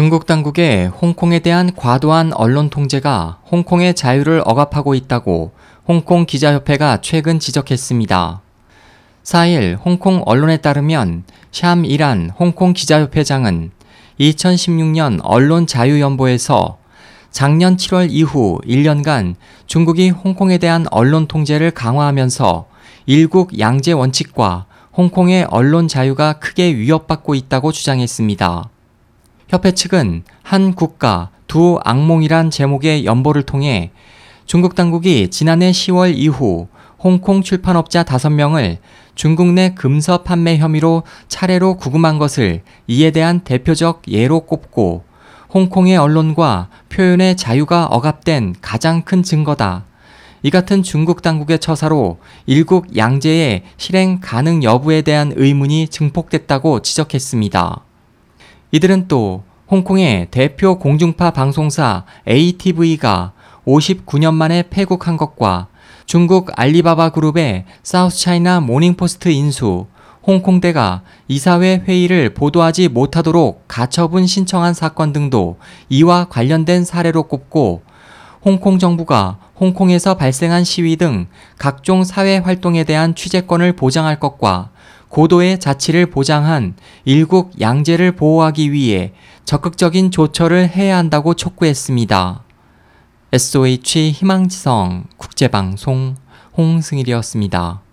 중국 당국의 홍콩에 대한 과도한 언론 통제가 홍콩의 자유를 억압하고 있다고 홍콩 기자협회가 최근 지적했습니다. 4일 홍콩 언론에 따르면 샴 이란 홍콩 기자협회장은 2016년 언론자유연보에서 작년 7월 이후 1년간 중국이 홍콩에 대한 언론 통제를 강화하면서 일국 양제 원칙과 홍콩의 언론 자유가 크게 위협받고 있다고 주장했습니다. 협회 측은 한 국가 두 악몽이란 제목의 연보를 통해 중국 당국이 지난해 10월 이후 홍콩 출판업자 5명을 중국 내 금서 판매 혐의로 차례로 구금한 것을 이에 대한 대표적 예로 꼽고 홍콩의 언론과 표현의 자유가 억압된 가장 큰 증거다. 이 같은 중국 당국의 처사로 일국 양제의 실행 가능 여부에 대한 의문이 증폭됐다고 지적했습니다. 이들은 또 홍콩의 대표 공중파 방송사 ATV가 59년 만에 폐국한 것과 중국 알리바바 그룹의 사우스 차이나 모닝포스트 인수, 홍콩대가 이사회 회의를 보도하지 못하도록 가처분 신청한 사건 등도 이와 관련된 사례로 꼽고 홍콩 정부가 홍콩에서 발생한 시위 등 각종 사회 활동에 대한 취재권을 보장할 것과 고도의 자치를 보장한 일국 양제를 보호하기 위해 적극적인 조처를 해야 한다고 촉구했습니다. SOH 희망지성 국제방송 홍승일이었습니다.